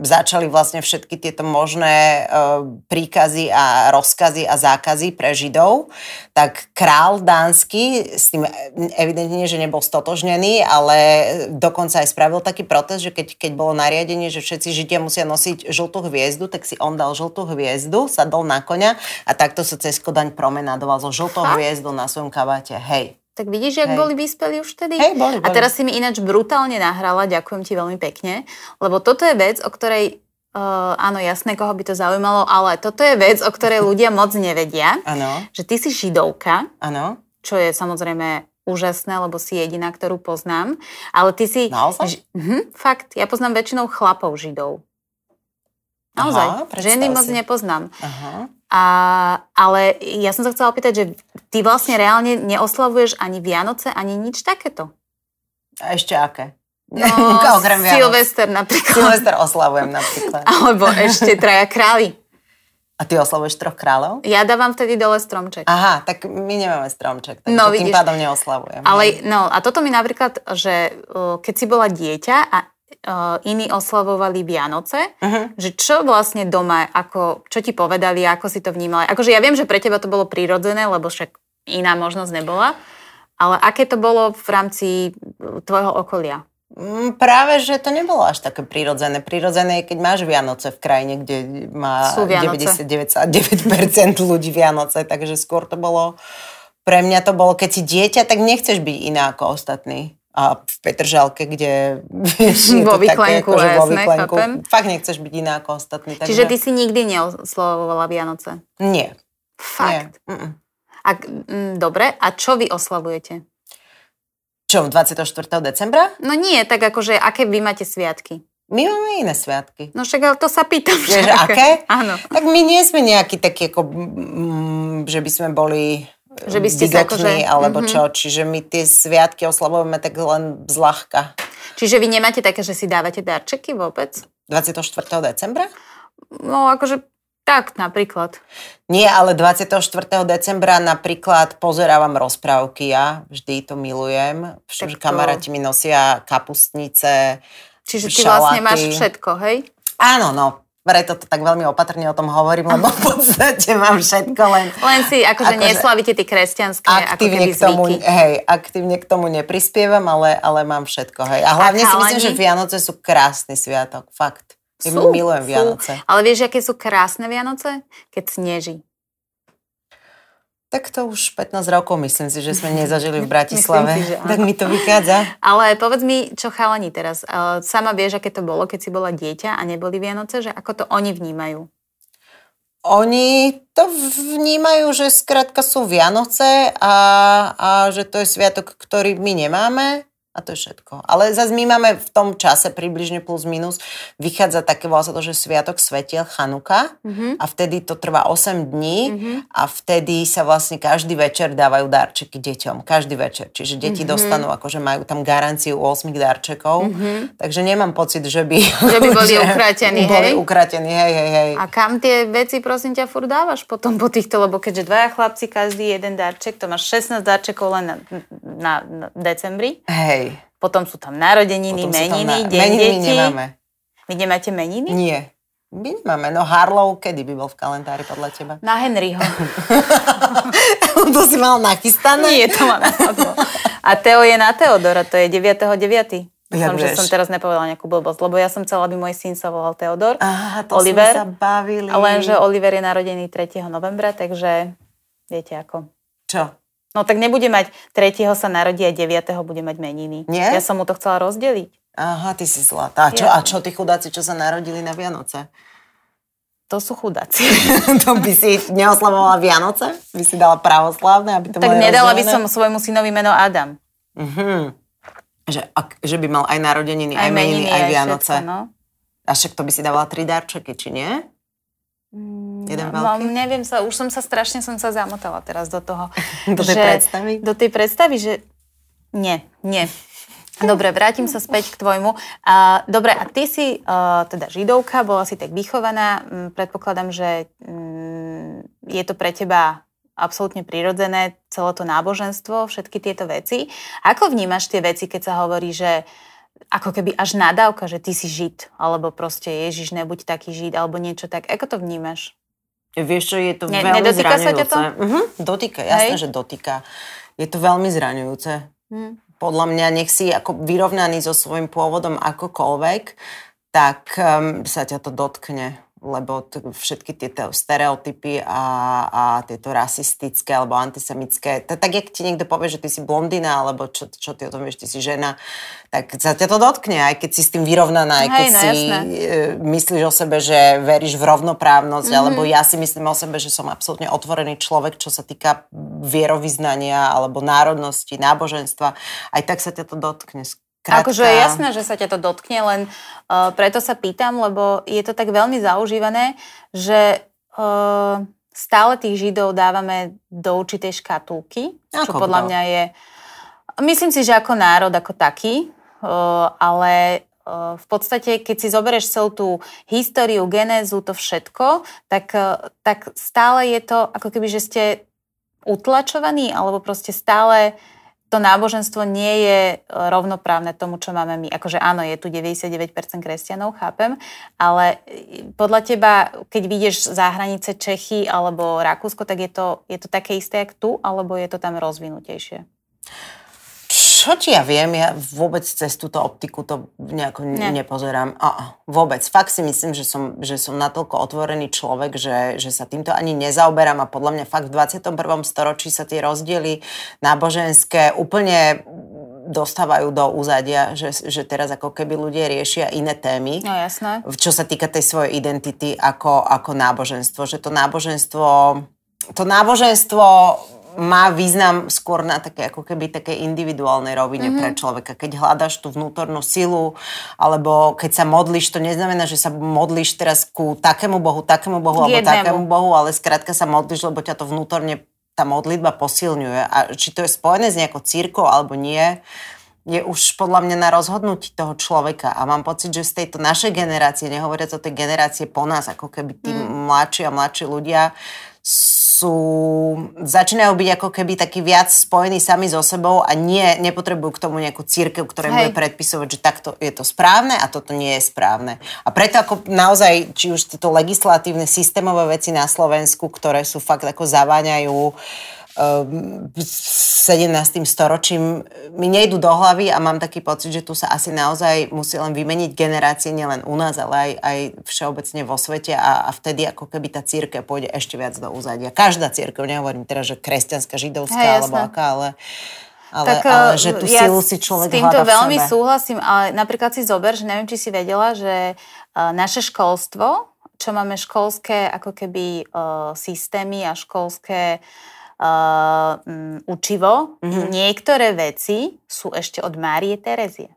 začali vlastne všetky tieto možné uh, príkazy a rozkazy a zákazy pre Židov, tak král dánsky s tým evidentne, že nebol stotožnený, ale dokonca aj spravil taký protest, že keď, keď bolo nariadenie, že všetci Židia musia nosiť žltú hviezdu, tak si on dal žltú hviezdu, sadol na koňa a takto sa cez Kodaň promenádoval so žltou hviezdou na svojom kabáte. Hej, tak vidíš, jak Hej. boli vyspeli už vtedy? Hej, boli, boli. A teraz si mi ináč brutálne nahrala, ďakujem ti veľmi pekne, lebo toto je vec, o ktorej Uh, áno, jasné, koho by to zaujímalo, ale toto je vec, o ktorej ľudia moc nevedia. Áno. Že ty si židovka. Áno. Čo je samozrejme úžasné, lebo si jediná, ktorú poznám. Ale ty si... Naozaj? Ž- hm, fakt, ja poznám väčšinou chlapov židov. Naozaj. Aha, Ženy predstav moc si. nepoznám. Aha. A, ale ja som sa chcela opýtať, že ty vlastne reálne neoslavuješ ani Vianoce, ani nič takéto. A ešte aké? No, Okrem. Silvester napríklad. Silvester oslavujem napríklad. Alebo ešte traja králi. A ty oslavuješ troch kráľov? Ja dávam vtedy dole stromček. Aha, tak my nemáme stromček, takže No, tým vidíš. pádom neoslavujem. Ale no, a toto mi napríklad, že keď si bola dieťa a uh, iní oslavovali Vianoce, Uh-huh. že čo vlastne doma, ako, čo ti povedali, ako si to vnímala. Akože ja viem, že pre teba to bolo prirodzené, lebo však iná možnosť nebola, ale aké to bolo v rámci tvojho okolia? Mm, Práve, že to nebolo až také prirodzené. Prirodzené je, keď máš Vianoce v krajine, kde má Sú Vianoce. 99,9% ľudí Vianoce, takže skôr to bolo, pre mňa to bolo, keď si dieťa, tak nechceš byť iná ako ostatní. A v Petržalke, kde vieš, Vo to také, akože vo chápem. fakt nechceš byť iná ako ostatní. Takže... Čiže ty si nikdy neoslavovala Vianoce? Nie. Fakt? Nie. Mm-mm. A, mm, dobre, a čo vy oslavujete? Čo, 24. decembra? No nie, tak akože, aké vy máte sviatky? My máme iné sviatky. No však ale to sa pýtam. Vieš, aké? Áno. Tak my nie sme nejakí takí, ako, mm, že by sme boli Že by ste sa akože- alebo mhm. čo. Čiže my tie sviatky oslavujeme tak len zľahka. Čiže vy nemáte také, že si dávate darčeky vôbec? 24. decembra? No akože tak napríklad. Nie, ale 24. decembra napríklad pozerávam rozprávky ja, vždy to milujem. To- kamaráti mi nosia kapustnice, Čiže ty vlastne máš všetko, hej? Áno, no, preto to tak veľmi opatrne o tom hovorím, lebo v podstate mám všetko len... Len si akože, Akože neslavíte tie kresťanské ako aktívne keby k tomu, zvyky. hej, aktívne k tomu neprispievam, ale, ale mám všetko, hej. A hlavne si myslím, že Vianoce sú krásny sviatok, fakt. Ja Sú, milujem sú. Vianoce. Ale vieš, aké sú krásne Vianoce? Keď sneží. Tak to už 15 rokov myslím si, že sme nezažili v Bratislave. Si, že áno. tak mi to vychádza. Ale povedz mi, čo chalani teraz. Uh, sama vieš, aké to bolo, keď si bola dieťa a neboli Vianoce, že ako to oni vnímajú? Oni to vnímajú, že skrátka sú Vianoce a, a že to je sviatok, ktorý my nemáme a to je všetko. Ale zase my máme v tom čase približne plus minus, vychádza také, volá sa to, že Sviatok Svetiel, Chanuka Mhm. a vtedy to trvá 8 dní Mhm. a vtedy sa vlastne každý večer dávajú darčeky deťom. Každý večer. Čiže deti Mhm. dostanú, akože majú tam garanciu 8 darčekov. Takže nemám pocit, že by... Že by boli ukratení, boli hej? ukratení, hej, hej, hej. A kam tie veci, prosím ťa, furt dávaš potom po týchto, lebo keďže dvaja chlapci, každý jeden darček, to máš 16 darčekov len na, na, na decembri. Hej. Potom sú tam narodeniny, Potom sú tam meniny, na- deň meniny detí. nemáme. Vy nemáte meniny? Nie. My nemáme. No Harlow, kedy by bol v kalendári podľa teba? Na Henryho. to si mal nachystané? Nie, to napadlo. A Teo je na Teodora, to je 9.9. Jak Dúfam, že som teraz nepovedala nejakú blbosť, lebo ja som chcela, aby môj syn sa volal Teodor. Aha, to Oliver. sme sa bavili. Lenže Oliver je narodený 3. novembra, takže viete ako. Čo? No tak nebude mať 3. sa narodí a 9. bude mať meniny. Nie? Ja som mu to chcela rozdeliť. Aha, ty si zlatá. A čo, a čo tí chudáci, čo sa narodili na Vianoce? To sú chudáci. to by si neoslavovala Vianoce? By si dala pravoslávne, aby to tak nedala by som rozdelené? svojmu synovi meno Adam. Mhm. Že, ak, že by mal aj narodeniny, aj, Aj meniny, aj, Vianoce. Všetko, no. A však to by si dávala tri darčeky, či nie? Jeden no, veľký? neviem sa, už som sa strašne som sa zamotala teraz do toho. Do tej že- predstavy? Do tej predstavy, že nie, nie. Dobre, vrátim sa späť k tvojmu. A, dobre, a ty si uh, teda židovka, bola si tak vychovaná. Mm, Predpokladám, že mm, je to pre teba absolútne prirodzené, celé to náboženstvo, všetky tieto veci. Ako vnímaš tie veci, keď sa hovorí, že ako keby až nadávka, že ty si žid, alebo proste Ježiš, nebuď taký žid, alebo niečo tak. Ako to vnímaš? Vieš čo, je to ne, veľmi nedotýka zraňujúce. sa ťa to? Uh-huh, dotýka, jasné, Hej. že dotýka. Je to veľmi zraňujúce. Hmm. Podľa mňa, nech si ako vyrovnaný so svojím pôvodom akokoľvek, tak um, sa ťa to dotkne lebo t- všetky tieto stereotypy a, a tieto rasistické alebo antisemické, t- tak jak ti niekto povie, že ty si blondina, alebo čo, čo ty o tom vieš, ty si žena, tak sa ťa to dotkne, aj keď si s tým vyrovnaná, aj keď Hej, no, si jasné. E, myslíš o sebe, že veríš v rovnoprávnosť, mm-hmm. alebo ja si myslím o sebe, že som absolútne otvorený človek, čo sa týka vierovýznania alebo národnosti, náboženstva, aj tak sa ťa to dotkne Krátka. Akože je jasné, že sa ťa to dotkne, len uh, preto sa pýtam, lebo je to tak veľmi zaužívané, že uh, stále tých Židov dávame do určitej škatulky, ako čo podľa mňa je... Myslím si, že ako národ, ako taký, uh, ale uh, v podstate, keď si zoberieš celú tú históriu, genézu, to všetko, tak, uh, tak stále je to ako keby, že ste utlačovaní, alebo proste stále to náboženstvo nie je e, rovnoprávne tomu, čo máme my. Akože áno, je tu 99% kresťanov, chápem, ale e, podľa teba, keď vidieš za hranice Čechy alebo Rakúsko, tak je to, je to také isté, jak tu, alebo je to tam rozvinutejšie? Čo ti ja viem, ja vôbec cez túto optiku to nejako ne. nepozerám. A, vôbec. Fakt si myslím, že som, že som natoľko otvorený človek, že, že sa týmto ani nezaoberám a podľa mňa fakt v 21. storočí sa tie rozdiely náboženské úplne dostávajú do úzadia, že, že teraz ako keby ľudia riešia iné témy. No jasné. Čo sa týka tej svojej identity ako, ako náboženstvo. Že to náboženstvo to náboženstvo má význam skôr na také ako keby také individuálnej rovine mm-hmm. pre človeka. Keď hľadaš tú vnútornú silu, alebo keď sa modlíš, to neznamená, že sa modlíš teraz ku takému bohu, takému bohu, alebo takému bohu, ale skrátka sa modlíš, lebo ťa to vnútorne tá modlitba posilňuje. A či to je spojené s nejakou církou alebo nie, je už podľa mňa na rozhodnutí toho človeka. A mám pocit, že z tejto našej generácie, nehovoriac o tej generácie po nás, ako keby tí mm. mladší a mladší ľudia, sú, začínajú byť ako keby taký viac spojení sami so sebou a nie, nepotrebujú k tomu nejakú církev, ktorá bude predpisovať, že takto je to správne a toto nie je správne. A preto ako naozaj, či už tieto legislatívne systémové veci na Slovensku, ktoré sú fakt ako zaváňajú uh, 17. Ehm, storočím mi nejdu do hlavy a mám taký pocit, že tu sa asi naozaj musí len vymeniť generácie nielen u nás, ale aj, aj všeobecne vo svete a, a vtedy ako keby tá církev pôjde ešte viac do úzadia. Každá církev, nehovorím teraz, že kresťanská, židovská hey, alebo aká, ale... Ale, tak, ale že tú ja silu si človek s týmto veľmi sebe. súhlasím, ale napríklad si zober, že neviem, či si vedela, že uh, naše školstvo, čo máme školské ako keby uh, systémy a školské uh, uh, um, učivo, mm-hmm. niektoré veci sú ešte od Márie Terezie.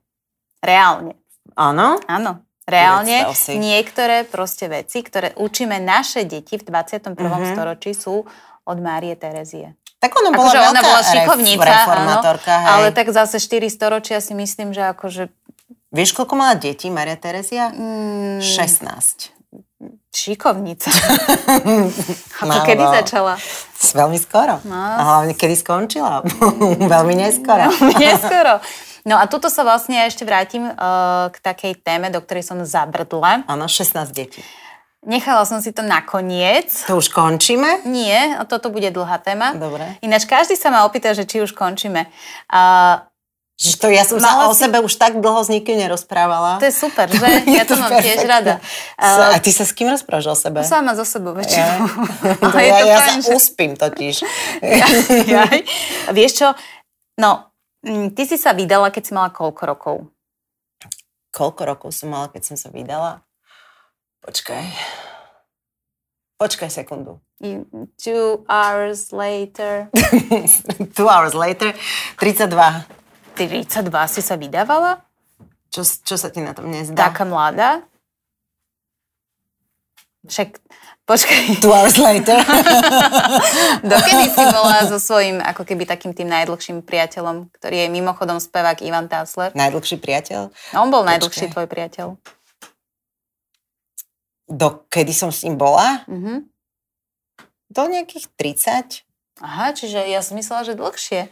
Reálne. Áno? Áno. Reálne niektoré proste veci, ktoré učíme naše deti v 21. Mm-hmm. storočí sú od Márie Terezie. Tak ona bola, akože ona bola šikovnica, áno, ale tak zase 4 storočia si myslím, že akože... Vieš, koľko mala detí Maria Terezia? Mm. 16. Šikovnica. A to no, kedy no. začala? Veľmi skoro. No. A hlavne kedy skončila. Veľmi neskoro. Veľmi neskoro. No a tuto sa vlastne ešte vrátim uh, k takej téme, do ktorej som zabrdla. Áno, 16 detí. Nechala som si to nakoniec. To už končíme? Nie, toto bude dlhá téma. Dobre. Ináč každý sa ma opýta, že či už končíme. Uh, že to ja som sa o si... sebe už tak dlho s nikým nerozprávala. To je super, že? ja to, to mám tiež rada. A ty sa s kým rozprávaš o sebe? Sama so sebou väčšinou. Ja, to ja, to ja fajn, sa že... uspím totiž. ja, ja. Vieš čo? No, mm, ty si sa vydala, keď si mala koľko rokov? Koľko rokov som mala, keď som sa vydala? Počkaj. Počkaj sekundu. Two hours later. Two hours later. 32. 42 si sa vydávala? Čo, čo sa ti na tom nezdá? Taká mladá? Však, počkaj. Two hours later. Dokedy si bola so svojím, ako keby takým tým najdlhším priateľom, ktorý je mimochodom spevák Ivan Tásler? Najdlhší priateľ? No, on bol počkaj. najdlhší tvoj priateľ. Do kedy som s ním bola? Mm-hmm. Do nejakých 30. Aha, čiže ja som myslela, že dlhšie.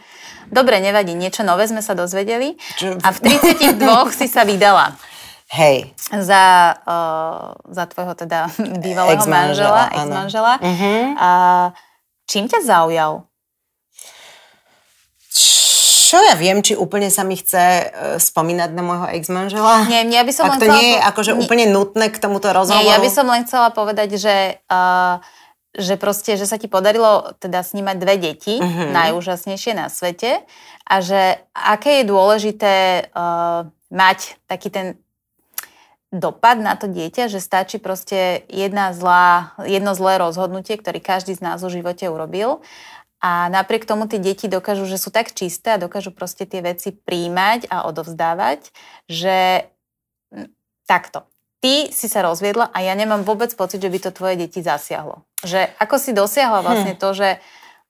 Dobre, nevadí, niečo nové sme sa dozvedeli. A v 32 si sa vydala Hej. za, uh, za tvojho teda bývalého Ex-manžela, manžela, ex-manžela. Mhm. A čím ťa zaujal? Čo ja viem, či úplne sa mi chce uh, spomínať na môjho ex-manžela? Nie, ja by som Ak len to chcela nie je akože nie- úplne nutné k tomuto rozhovoru. Nie, ja by som len chcela povedať, že, uh, že proste, že sa ti podarilo teda snímať dve deti, Mhm. najúžasnejšie na svete a že aké je dôležité uh, mať taký ten dopad na to dieťa, že stačí proste jedna zlá, jedno zlé rozhodnutie, ktoré každý z nás v živote urobil a napriek tomu tie deti dokážu, že sú tak čisté a dokážu proste tie veci príjmať a odovzdávať, že mm, takto. Ty si sa rozviedla a ja nemám vôbec pocit, že by to tvoje deti zasiahlo. Že ako si dosiahla vlastne to, že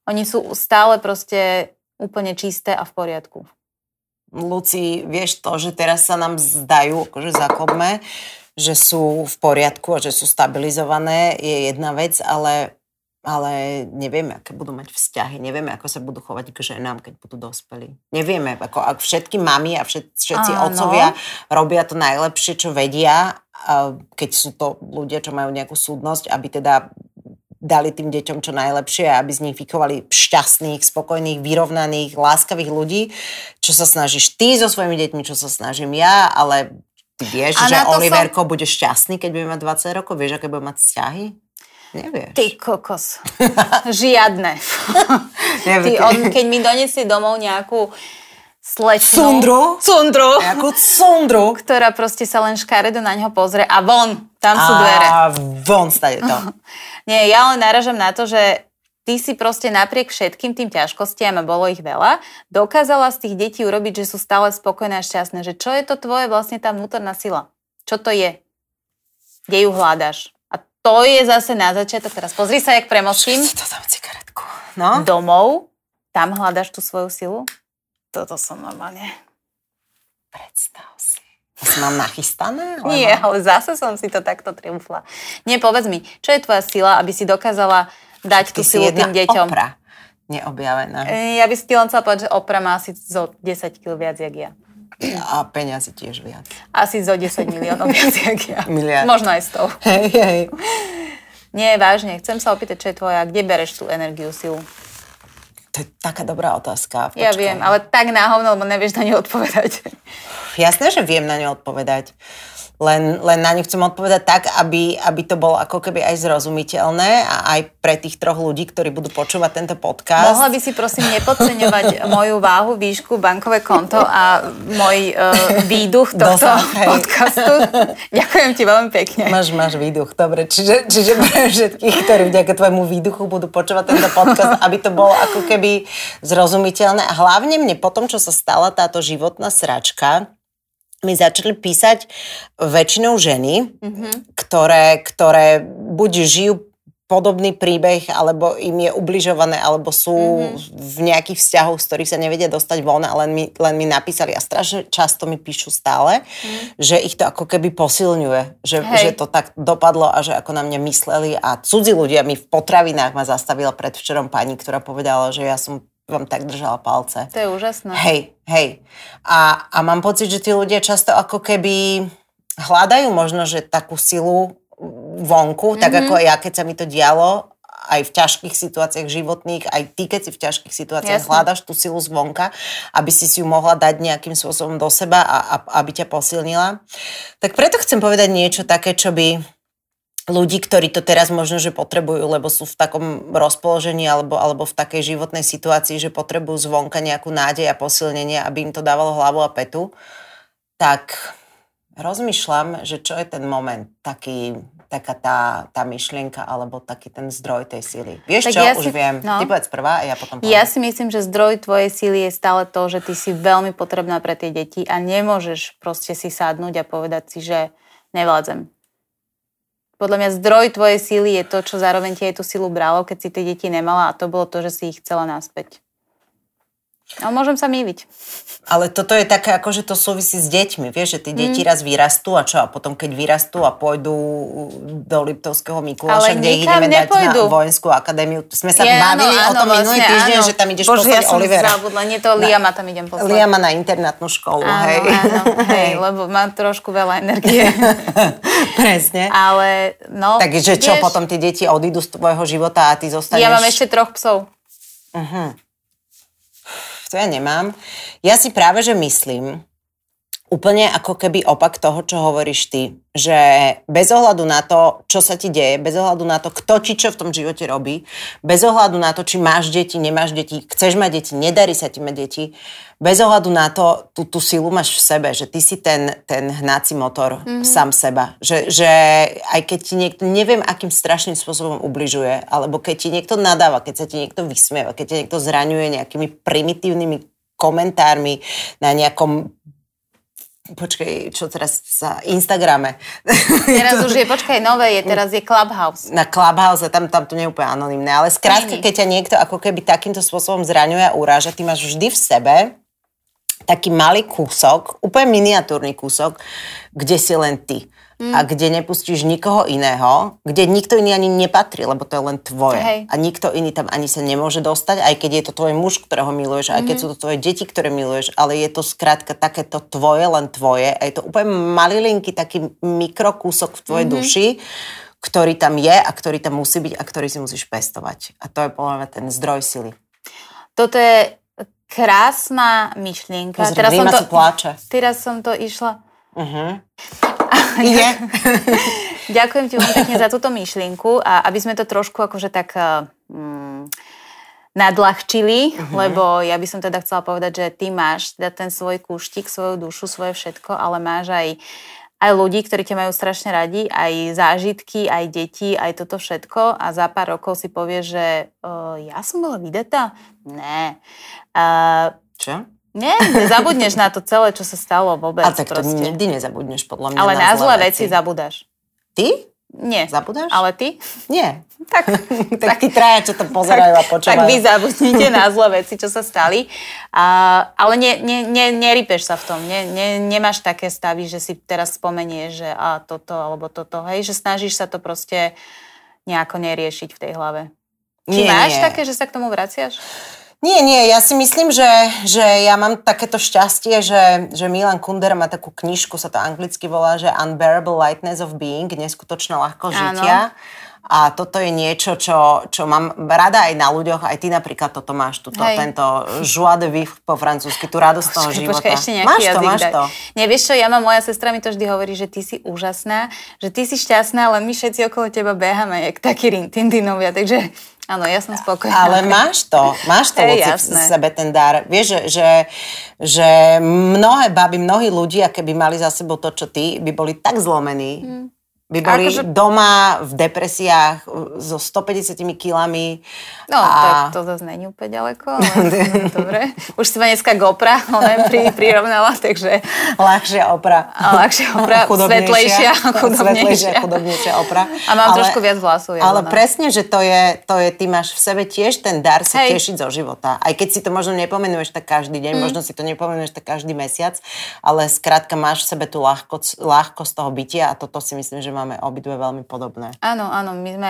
oni sú stále proste úplne čisté a v poriadku. Luci, vieš to, že teraz sa nám zdajú, akože zakopme, že sú v poriadku a že sú stabilizované, je jedna vec, ale, ale nevieme, aké budú mať vzťahy, nevieme, ako sa budú chovať k ženám, keď budú dospelí. Nevieme, ako ak všetky mami a všet, všetci Áno. otcovia robia to najlepšie, čo vedia, keď sú to ľudia, čo majú nejakú súdnosť, aby teda dali tým deťom čo najlepšie a aby z nich vychovali šťastných, spokojných, vyrovnaných, láskavých ľudí, čo sa snažíš ty so svojimi deťmi, čo sa snažím ja, ale ty vieš, A že Oliverko bude šťastný, keď bude mať 20 rokov, vieš, aké bude mať vzťahy? Nevieš. Ty kokos. Žiadne. Ty, on, keď mi donesie domov nejakú slečnú... Sundru? Sundru. Jakú cundru. Ktorá proste sa len škaredo na ňo pozrie a von, tam sú dvere. A von stade to. Nie, ja len naražam na to, že ty si proste napriek všetkým tým ťažkostiam, a bolo ich veľa, dokázala z tých detí urobiť, že sú stále spokojné a šťastné. Že čo je to tvoje vlastne tá vnútorná sila? Čo to je? Kde ju hľadáš? To je zase na začiatok. Teraz pozri sa, jak premostím. Si to dám cigaretku. No? Domov, tam hľadaš tú svoju silu. Toto som normálne. Predstav si. To si mám nachystané? Lebo... Nie, ale zase som si to takto triumfla. Nie, povedz mi, čo je tvoja sila, aby si dokázala dať tú Ty si silu tým deťom? Opra. Neobjavená. Ja by si len chcela povedať, že Opra má asi zo 10 kg viac, jak ja. A peniazy tiež viac. Asi zo 10 miliónov viac, jak ja. Miliard. Možno aj 100. Hej, hej. Nie, vážne, chcem sa opýtať, čo je tvoja, kde bereš tú energiu, silu? To je taká dobrá otázka. Ja Počkaj. viem, ale tak náhovno, lebo nevieš na ňu odpovedať. Jasné, že viem na ňu odpovedať. Len, len na ňu chcem odpovedať tak, aby, aby to bolo ako keby aj zrozumiteľné a aj pre tých troch ľudí, ktorí budú počúvať tento podcast. Mohla by si prosím nepodceňovať moju váhu, výšku, bankové konto a môj uh, výduch tohto hej. podcastu. Ďakujem ti veľmi pekne. Máš, máš výduch, dobre. Čiže, čiže pre všetkých, ktorí vďaka tvojmu výduchu budú počúvať tento podcast, aby to bolo ako keby zrozumiteľné. A hlavne mne po tom, čo sa stala táto životná sračka, mi začali písať väčšinou ženy, mm-hmm. ktoré, ktoré buď žijú podobný príbeh, alebo im je ubližované, alebo sú mm-hmm. v nejakých vzťahoch, z ktorých sa nevedia dostať von a len mi, len mi napísali a strašne často mi píšu stále, mm. že ich to ako keby posilňuje, že, Hej. že to tak dopadlo a že ako na mňa mysleli a cudzí ľudia mi v potravinách ma zastavila predvčerom pani, ktorá povedala, že ja som vám tak držala palce. To je úžasné. Hej, hej. A, a mám pocit, že tí ľudia často ako keby hľadajú možno, že takú silu vonku, mm-hmm. tak ako ja, keď sa mi to dialo, aj v ťažkých situáciách životných, aj ty, keď si v ťažkých situáciách Jasne. hľadaš tú silu zvonka, aby si si ju mohla dať nejakým spôsobom do seba a, a aby ťa posilnila. Tak preto chcem povedať niečo také, čo by ľudí, ktorí to teraz možno, že potrebujú, lebo sú v takom rozpoložení alebo, alebo v takej životnej situácii, že potrebujú zvonka nejakú nádej a posilnenie, aby im to dávalo hlavu a petu, tak rozmýšľam, že čo je ten moment, taký, taká tá, tá myšlienka alebo taký ten zdroj tej sily. Vieš Tak čo, ja už si- viem. no. Ty povedz prvá a ja potom poviem. Ja si myslím, že zdroj tvojej síly je stále to, že ty si veľmi potrebná pre tie deti a nemôžeš proste si sadnúť a povedať si, že nevládzem. Podľa mňa zdroj tvojej síly je to, čo zároveň ti aj tú silu bralo, keď si tie deti nemala a to bolo to, že si ich chcela naspäť. No, môžem sa míliť. Ale toto je také, ako že to súvisí s deťmi. Vieš, že tie deti Mm. raz vyrastú a čo? A potom, keď vyrastú a pôjdu do Liptovského Mikuláša, Ale kde ich ideme dať nepôjdu. na vojenskú akadémiu. Sme sa Je, bavili o tom minulý vlastne, týždeň, áno. že tam ideš Bože, poslať ja Olivera. zabudla, nie to Liama tam idem poslať. Liama na internátnu školu, Áno, hej. áno, hej, lebo mám trošku veľa energie. Presne. Ale, no, Takže čo, vieš, potom tie deti odídu z tvojho života a ty zostaneš... Ja mám ešte troch psov. To ja nemám. Ja si práve, že myslím, úplne ako keby opak toho, čo hovoríš ty, že bez ohľadu na to, čo sa ti deje, bez ohľadu na to, kto ti čo v tom živote robí, bez ohľadu na to, či máš deti, nemáš deti, chceš mať deti, nedarí sa ti mať deti, bez ohľadu na to, tú, tú silu máš v sebe, že ty si ten, ten hnací motor mm-hmm. sám seba. Že, že aj keď ti niekto, neviem, akým strašným spôsobom ubližuje, alebo keď ti niekto nadáva, keď sa ti niekto vysmieva, keď ti niekto zraňuje nejakými primitívnymi komentármi na nejakom Počkej, čo teraz sa... Instagrame. Teraz už je, počkaj, nové je, teraz je Clubhouse. na Clubhouse, tam, tam to nie je úplne anonimné, ale skrátka, keď ťa niekto ako keby takýmto spôsobom zraňuje a uráža, ty máš vždy v sebe taký malý kúsok, úplne miniatúrny kúsok, kde si len ty. Mm. A kde nepustíš nikoho iného, kde nikto iný ani nepatrí, lebo to je len tvoje. Hej. A nikto iný tam ani sa nemôže dostať, aj keď je to tvoj muž, ktorého miluješ, aj Mhm. keď sú to tvoje deti, ktoré miluješ, ale je to skrátka takéto tvoje, len tvoje. A je to úplne malilinký taký mikrokúsok v tvojej Mhm. duši, ktorý tam je a ktorý tam musí byť a ktorý si musíš pestovať. A to je podľa mňa ten zdroj sily. Toto je krásna myšlienka. Pozri, Rima si pláče. teraz som to išla... Ide. Ďakujem ti veľmi pekne za túto myšlienku a aby sme to trošku akože tak mm, nadľahčili, Mhm. lebo ja by som teda chcela povedať, že ty máš teda ten svoj kúštik, svoju dušu, svoje všetko, ale máš aj aj ľudí, ktorí ťa majú strašne radi, aj zážitky, aj deti, aj toto všetko a za pár rokov si povieš, že uh, ja som bola vydetá? Ne. Uh, Čo? Nie, nezabudneš na to celé, čo sa stalo vôbec. A tak to proste. nikdy nezabudneš, podľa mňa. Ale na zlé veci zabudáš. Ty? Nie. Zabudáš? Ale ty? Nie. Tak, tak tí traja, čo to pozerajú a tak počúvajú. vy zabudnite na zlé veci, čo sa stali. A, ale ne, ne, ne, nerypeš sa v tom. Ne, ne, nemáš také stavy, že si teraz spomenieš, že a toto alebo toto. Hej, že snažíš sa to proste nejako neriešiť v tej hlave. Či Nie, máš nie. také, že sa k tomu vraciaš? Nie, nie, ja si myslím, že, že ja mám takéto šťastie, že, že Milan Kundera má takú knižku, sa to anglicky volá, že Unbearable Lightness of Being, neskutočná ľahkosť Áno. žitia. A toto je niečo, čo, čo mám rada aj na ľuďoch, aj ty napríklad toto máš, tuto, Hej. tento joie de vivre po francúzsky, tú radosť toho Počkaj, života. počkaj, ešte nejaký máš to, máš daj. to. Nie, vieš čo, ja mám, moja sestra mi to vždy hovorí, že ty si úžasná, že ty si šťastná, ale my všetci okolo teba beháme, jak takí rintindinovia, takže áno, ja som spokojná. Ale máš to, máš to, Hej, v sebe ten dar. Vieš, že, že, že mnohé baby, mnohí ľudia, keby mali za sebou to, čo ty, by boli tak zlomení, by boli Akože- doma v depresiách so 150 kilami. No, a... tak to zase není úplne ďaleko, ale dobre. Už si ma dneska GoPra ona pri, prirovnala, takže ľahšia opra. A ľahšia opra, chudobnejšia. Svetlejšia a chudobnejšia opra. A mám trošku viac vlasov, ja Ale ona. presne, že to je, to je, ty máš v sebe tiež ten dar sa Hej. tešiť zo života. Aj keď si to možno nepomenuješ tak každý deň, mm. možno si to nepomenuješ tak každý mesiac, ale skrátka máš v sebe tú ľahkosť, ľahkosť toho bytia a toto si myslím, že máme obidve veľmi podobné. áno, áno, my sme,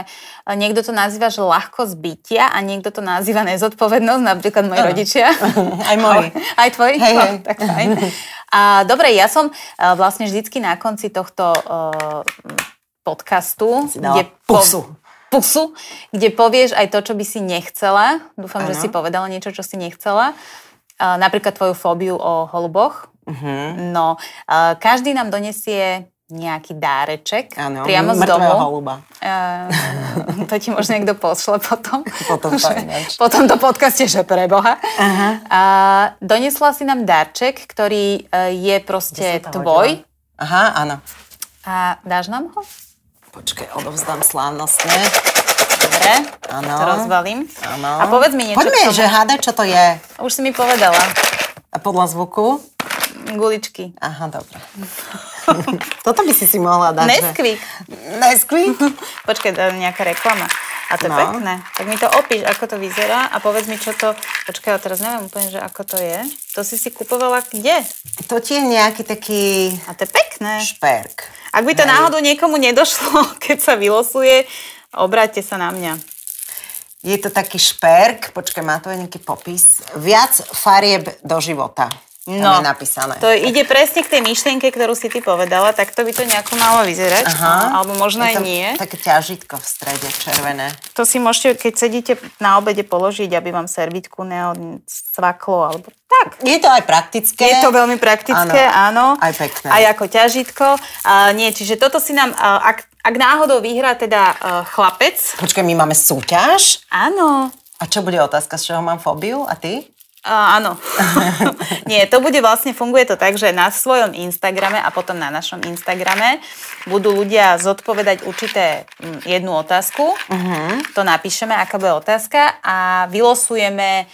niekto to nazýva, že ľahkosť bytia a niekto to nazýva nezodpovednosť, napríklad moji rodičia. Aj moji. Aj tvoji? Hej, no, hej. tak fajn. A dobre, ja som uh, vlastne vždycky na konci tohto uh, podcastu, dala pusu. pusu, kde povieš aj to, čo by si nechcela. Dúfam, že Áno. si povedala niečo, čo si nechcela. Uh, napríklad tvoju fóbiu o holuboch. Mhm. No, uh, každý nám donesie nejaký dáreček Áno, priamo z domu. holuba. Uh, to ti možno niekto pošle potom. Potom to Že- po tomto podcaste, že pre Boha. Aha. A donesla si nám darček, ktorý e, je proste tvoj. hodila? Aha, áno. A dáš nám ho? Počkaj, odovzdám slávnostne. Dobre, Áno. to rozvalím. Áno. A povedz mi niečo Poďme, že hádaj, čo to je. Už si mi povedala. A podľa zvuku? Guličky. Aha, dobre. Toto by si si mohla dať. že- Nesquik. Nesquik? Počkaj, je nejaká reklama. A to je No. pekné. Tak mi to opíš, ako to vyzerá a povedz mi, čo to... Počkaj, teraz neviem úplne, že ako to je. To si si kupovala kde? To ti je nejaký taký A to je pekné. šperk. Ak by to Hej. náhodou niekomu nedošlo, keď sa vylosuje, obráťte sa na mňa. Je to taký šperk, počkaj, má to aj nejaký popis. Viac farieb do života. No, je napísané. To ide presne k tej myšlienke, ktorú si ty povedala, tak to by to nejako malo vyzerať. Aha. Alebo možno Je aj nie. Také ťažitko v strede, červené. To si môžete, keď sedíte na obede, položiť, aby vám servitku neodsvaklo, alebo tak. Je to aj praktické. Je to veľmi praktické, áno. Aj pekné. Aj ako ťažitko. A nie, čiže toto si nám, a, ak, ak náhodou vyhrá teda uh, chlapec, Počkaj, my máme súťaž? áno, A čo bude otázka, z čoho mám fóbiu? A ty? Uh, áno. Nie, to bude vlastne, funguje to tak, že na svojom Instagrame a potom na našom Instagrame budú ľudia zodpovedať určité jednu otázku. Uh-huh. To napíšeme, aká bude otázka a vylosujeme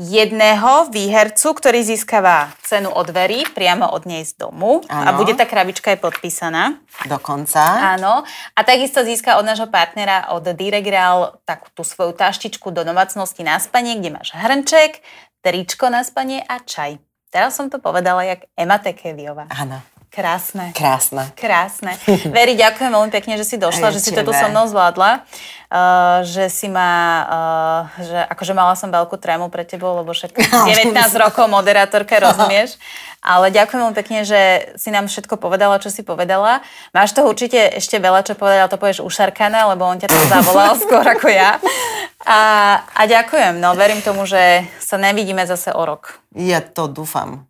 jedného výhercu, ktorý získava cenu od Very priamo od nej z domu. A Áno. bude tá krabička aj podpísaná. Dokonca. Áno. A takisto získa od nášho partnera, od Diregral, takú tú svoju taštičku do domácnosti na spanie, kde máš hrnček, tričko na spanie a čaj. Teraz som to povedala jak Ema Tekeviová. Áno. Krásne. Krásne. Krásne. Veri, ďakujem veľmi pekne, že si došla, že si toto so mnou zvládla. Uh, že si ma, uh, že akože mala som veľkú trému pre tebou, lebo všetko 19 rokov moderátorka, rozumieš? Ale ďakujem veľmi pekne, že si nám všetko povedala, čo si povedala. Máš toho určite ešte veľa, čo povedala, to povieš ušarkané, lebo on ťa to zavolal skôr ako ja. A, a ďakujem, no verím tomu, že sa nevidíme zase o rok. Ja to dúfam.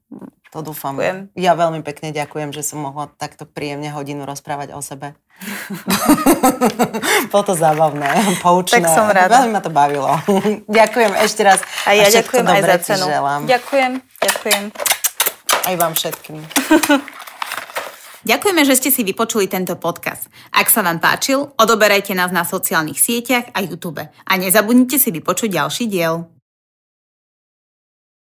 To dúfam. Ďakujem. Ja veľmi pekne ďakujem, že som mohla takto príjemne hodinu rozprávať o sebe. Bolo to zábavné, poučné. Tak som rada. Veľmi ma to bavilo. ďakujem ešte raz. A ja všetko ďakujem aj za cenu. Želám. Ďakujem, ďakujem. Aj vám všetkým. Ďakujeme, že ste si vypočuli tento podcast. Ak sa vám páčil, odoberajte nás na sociálnych sieťach a YouTube. A nezabudnite si vypočuť ďalší diel.